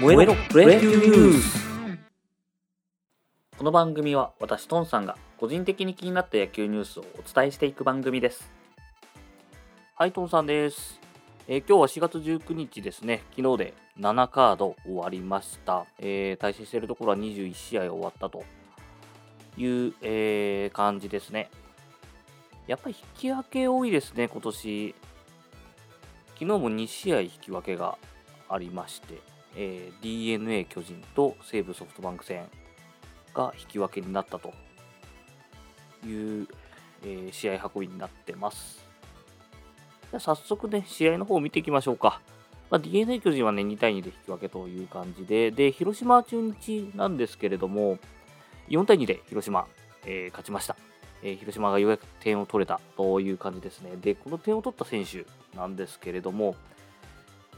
燃えろプロ野球ニュースこの番組は私トンさんが個人的に気になった野球ニュースをお伝えしていく番組です。はいトンさんです、えー今日は4月19日ですね。昨日で7カード終わりました、えー対戦しているところは21試合終わったという、えー感じですね。やっぱり引き分け多いですね今年。昨日も2試合引き分けがありまして、えー d n a 巨人と西武ソフトバンク戦が引き分けになったという、えー試合運びになってます。じゃ早速ね、試合の方を見ていきましょうか。まあ、d n a 巨人はね、2対2で引き分けという感じで、で、広島中日なんですけれども、4対2で広島、えー勝ちました。え広島がようやく点を取れたという感じですね。で、この点を取った選手なんですけれども、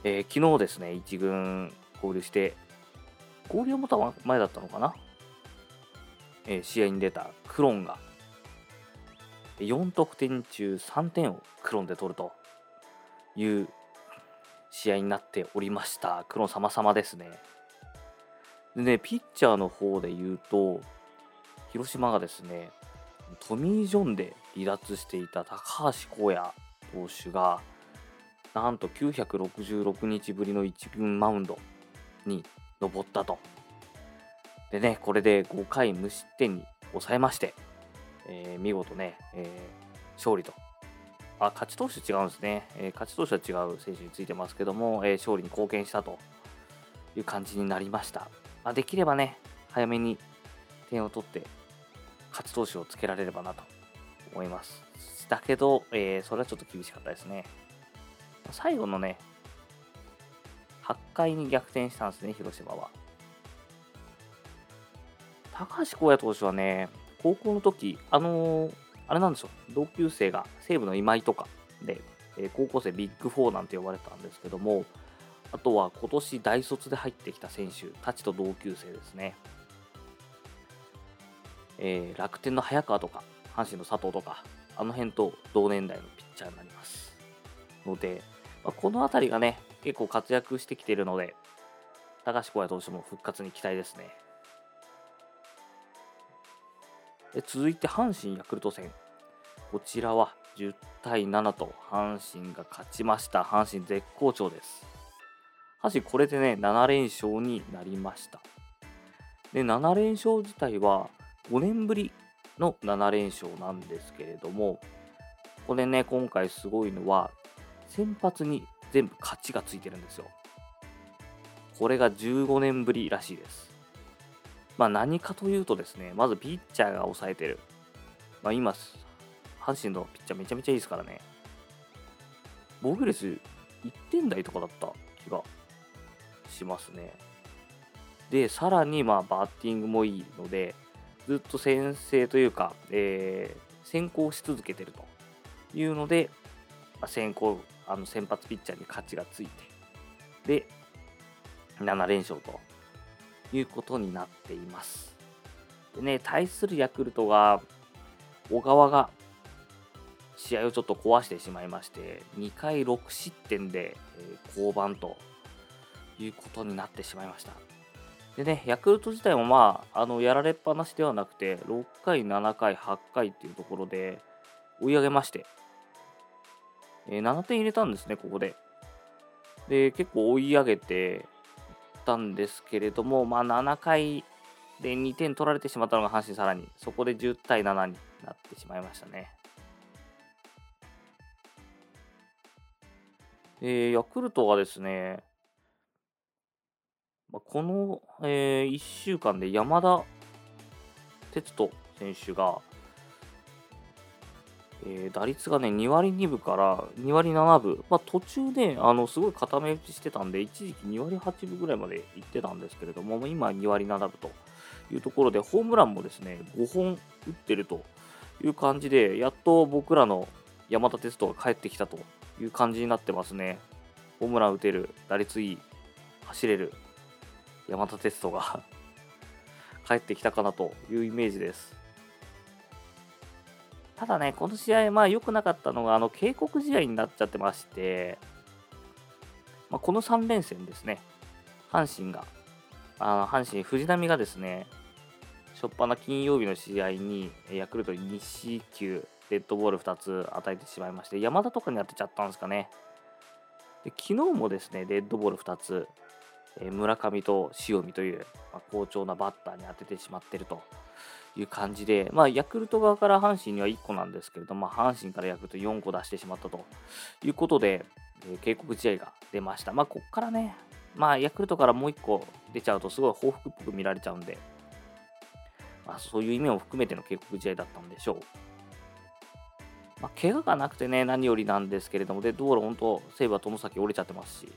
えー昨日ですね、1軍合流して、合流もた前だったのかな、えー試合に出たクロンが、4得点中3点をクロンで取るという試合になっておりました。クロン様々ですね。でね、ピッチャーの方で言うと、広島がですね、トミー・ジョンで離脱していた高橋光也投手が、なんと966日ぶりの1軍マウンドに登ったと。でね、これで5回無失点に抑えまして、えー見事ね、えー勝利と。あ、勝ち投手違うんですね。えー勝ち投手は違う選手についてますけども、え勝利に貢献したという感じになりました。まあ、できればね、早めに点を取って、勝ち投手をつけられればなと思います。だけど、えそれはちょっと厳しかったですね。最後のね、8回に逆転したんですね、広島は。高橋光也投手はね、高校の時、あのーあれなんですよ、同級生が西武の今井とかで、えー高校生ビッグ4なんて呼ばれたんですけども、あとは今年大卒で入ってきた選手たちと同級生ですね。えー楽天の早川とか、阪神の佐藤とか、あの辺と同年代のピッチャーになります。ので、まあこの辺りがね、結構活躍してきているので、高橋光也投手も復活に期待ですね。で続いて阪神ヤクルト戦。こちらは10対7と阪神が勝ちました。阪神絶好調です。阪神これでね、7連勝になりました。で、7連勝自体は5年ぶりの7連勝なんですけれども、これね、今回すごいのは、先発に全部勝ちがついてるんですよ。これが15年ぶりらしいです。まあ何かというとですね、まずピッチャーが抑えてる。まあ今、阪神のピッチャーめちゃめちゃいいですからね。防御率1点台とかだった気がしますね。で、さらにまあバッティングもいいので、ずっと先制というか、えー先行し続けてるというので、まあ先行、あの先発ピッチャーに勝ちがついて、で、7連勝ということになっています。でね、対するヤクルトが、小川が試合をちょっと壊してしまいまして、2回6失点で、えー降板ということになってしまいました。でね、ヤクルト自体もまあ、あのやられっぱなしではなくて、6回、7回、8回っていうところで追い上げまして、えー7点入れたんですね、ここで。で、結構追い上げてたんですけれども、まあ、7回で2点取られてしまったのが阪神さらに、そこで10対7になってしまいましたね。えーヤクルトはですね、まあこの、え1週間で山田哲人選手が、えー打率がね、2割2分から2割7分、まあ、途中ね、あのすごい固め打ちしてたんで、一時期2割8分ぐらいまでいってたんですけれども、今2割7分というところで、ホームランもですね、5本打ってるという感じで、やっと僕らの山田哲人が帰ってきたという感じになってますね。ホームラン打てる、打率いい、走れる山田哲人が 帰ってきたかなというイメージです。ただね、この試合、まあ良くなかったのが、あの警告試合になっちゃってまして、まあ、この3連戦ですね、阪神が、あの阪神、藤浪がですね、初っ端金曜日の試合にヤクルトに2四球、デッドボール2つ与えてしまいまして、山田とかに当てちゃったんですかね。で昨日もですね、デッドボール2つ、え村上と塩見という、まあ、好調なバッターに当ててしまってると。いう感じで、まあ、ヤクルト側から阪神には1個なんですけれども、阪神からヤクルト4個出してしまったということで、えー、警告試合が出ました。まあ、ここからね、まあ、ヤクルトからもう1個出ちゃうと、すごい報復っぽく見られちゃうんで、まあ、そういう意味も含めての警告試合だったんでしょう。まあ、怪我がなくてね、何よりなんですけれども、で、道路、本当、西武は外崎折れちゃってますし、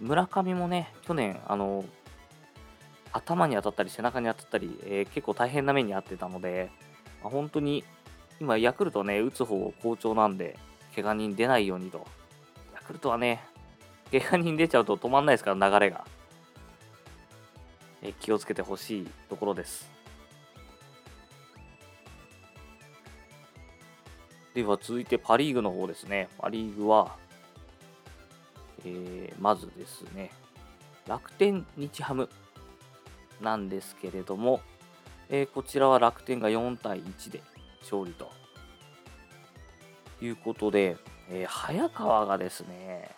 村上もね、去年、あの、頭に当たったり背中に当たったり、えー、結構大変な目に遭ってたので、まあ、本当に今、ヤクルトね、打つ方好調なんで、怪我人出ないようにと。ヤクルトはね、怪我人出ちゃうと止まんないですから、流れが。えー、気をつけてほしいところです。では続いてパ・リーグの方ですね。パ・リーグは、えー、まずですね、楽天日ハムなんですけれども、えー、こちらは楽天が4対1で勝利ということで、えー、早川がですね、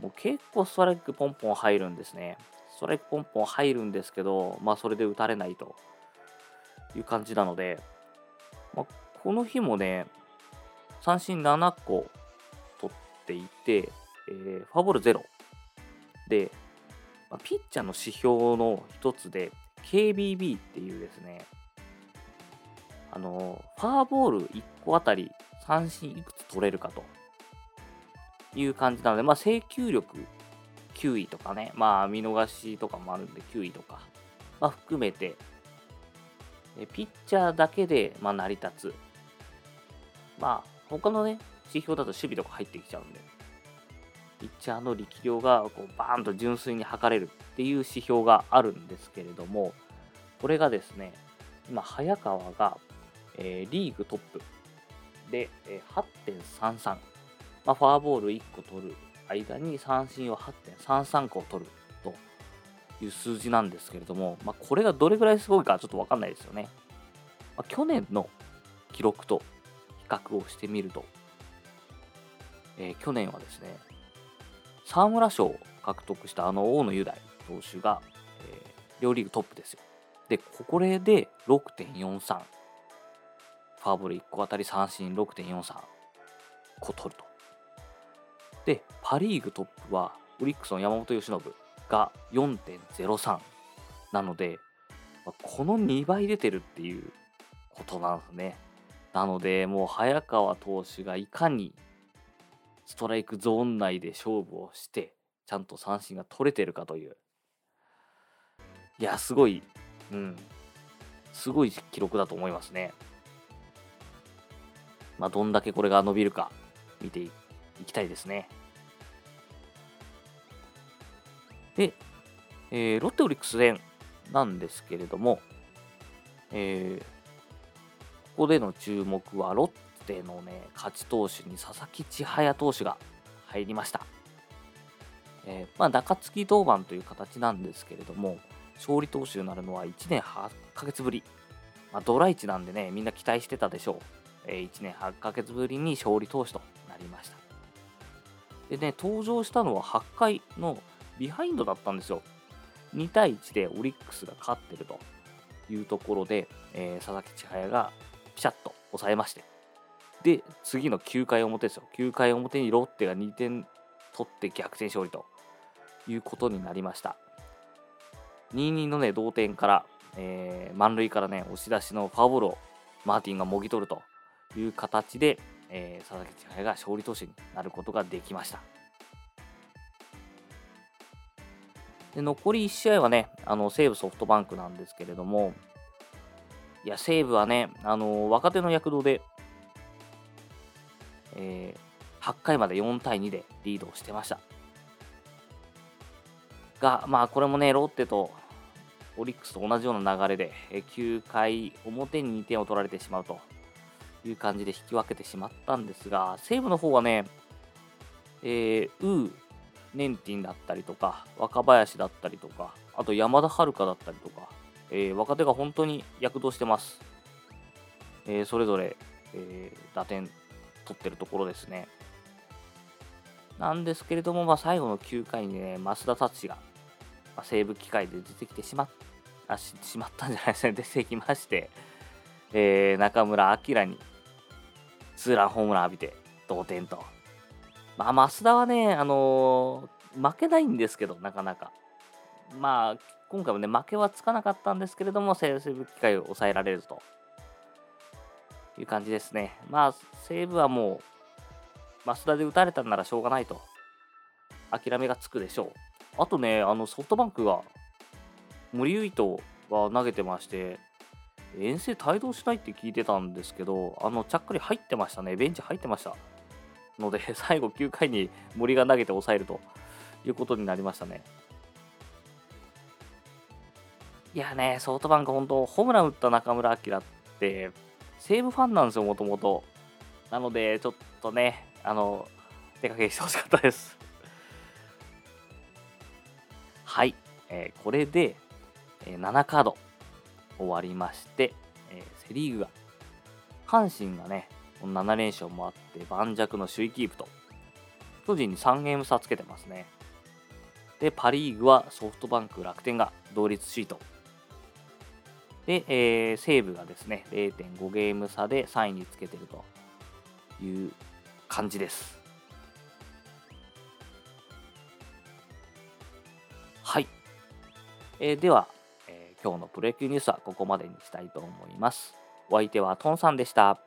もう結構ストライクポンポン入るんですね。ストライクポンポン入るんですけど、まあそれで打たれないという感じなので、まあ、この日もね、三振7個取っていて、えー、フォアボール0で、まあ、ピッチャーの指標の一つで KBB っていうですね、あの、ファーボール1個あたり三振いくつ取れるかという感じなので、まあ、制球力9位とかね、まあ、見逃しとかもあるんで9位とか、まあ、含めて、ピッチャーだけで、まあ、成り立つ。まあ、他のね、指標だと守備とか入ってきちゃうんで、ピッチャーの力量がこうバーンと純粋に測れるっていう指標があるんですけれども、これがですね、今、早川が、えー、リーグトップで、えー、8.33。まあ、フォアボール1個取る間に三振を8.33個取るという数字なんですけれども、まあ、これがどれぐらいすごいかちょっとわかんないですよね。まあ、去年の記録と比較をしてみると、えー、去年はですね、沢村賞を獲得したあの大野雄大投手が、えー、両リーグトップですよ。で、これで6.43。ファーボール1個あたり三振6.43個取ると。で、パ・リーグトップは、オリックスの山本由伸が4.03なので、この2倍出てるっていうことなんですね。なので、もう早川投手がいかにストライクゾーン内で勝負をして、ちゃんと三振が取れてるかという。いや、すごい、うん、すごい記録だと思いますね。まあ、どんだけこれが伸びるか見ていきたいですね。で、えー、ロッテオリックス戦なんですけれども、えー、ここでの注目はロッテテのね、勝ち投手に佐々木千早投手が入りました。えー、まあ、中継ぎ登板という形なんですけれども、勝利投手になるのは1年8ヶ月ぶり。まあ、ドラ1なんでね、みんな期待してたでしょう。えー、1年8ヶ月ぶりに勝利投手となりました。でね、登場したのは8回のビハインドだったんですよ。2対1でオリックスが勝ってるというところで、えー、佐々木千早がピシャッと抑えまして、で、次の9回表ですよ。9回表にロッテが2点取って逆転勝利ということになりました。2-2のね、同点から、えー、満塁からね、押し出しのファウボールをマーティンがもぎ取るという形で、えー、佐々木千早が勝利投手になることができました。で残り1試合はね、あの西武ソフトバンクなんですけれども、いや、西武はね、あの若手の躍動でえー、8回まで4対2でリードをしてました。が、まあこれもね、ロッテとオリックスと同じような流れで、え9回表に2点を取られてしまうという感じで引き分けてしまったんですが、西武の方はね、えー、ウー、ネンティンだったりとか、若林だったりとか、あと山田遥だったりとか、えー、若手が本当に躍動してます。えー、それぞれ、えー、打点取ってるところですね。なんですけれども、まあ、最後の9回にね、増田達が、まあ、セーブ機会で出てきてしまっししまったんじゃないですね、出てきまして、えー、中村晃にツーランホームラン浴びて同点と。まあ、増田はね、あのー、負けないんですけど、なかなか。まあ、今回もね、負けはつかなかったんですけれども、セーブ機会を抑えられるという感じですね。まあ、西武はもう、増田で打たれたんならしょうがないと。諦めがつくでしょう。あとね、あのソフトバンクが、森唯斗が投げてまして、遠征帯同しないって聞いてたんですけど、あの、ちゃっかり入ってましたね。ベンチ入ってました。ので、最後9回に森が投げて抑えるということになりましたね。いやね、ソフトバンク本当、ホームラン打った中村晃って、西武ファンなんですよ、もともと。なので、ちょっとね、あの、手掛けしてほしかったです。はい、えー、これで、えー、7カード終わりまして、えー、セ・リーグが、阪神がね、7連勝もあって盤石の首位キープと、巨人に3ゲーム差つけてますね。で、パ・リーグはソフトバンク、楽天が同率首位とで、えー、西武がですね、0.5ゲーム差で3位につけてるという感じです。はい。えー、では、えー、今日のプロ野球ニュースはここまでにしたいと思います。お相手はトンさんでした。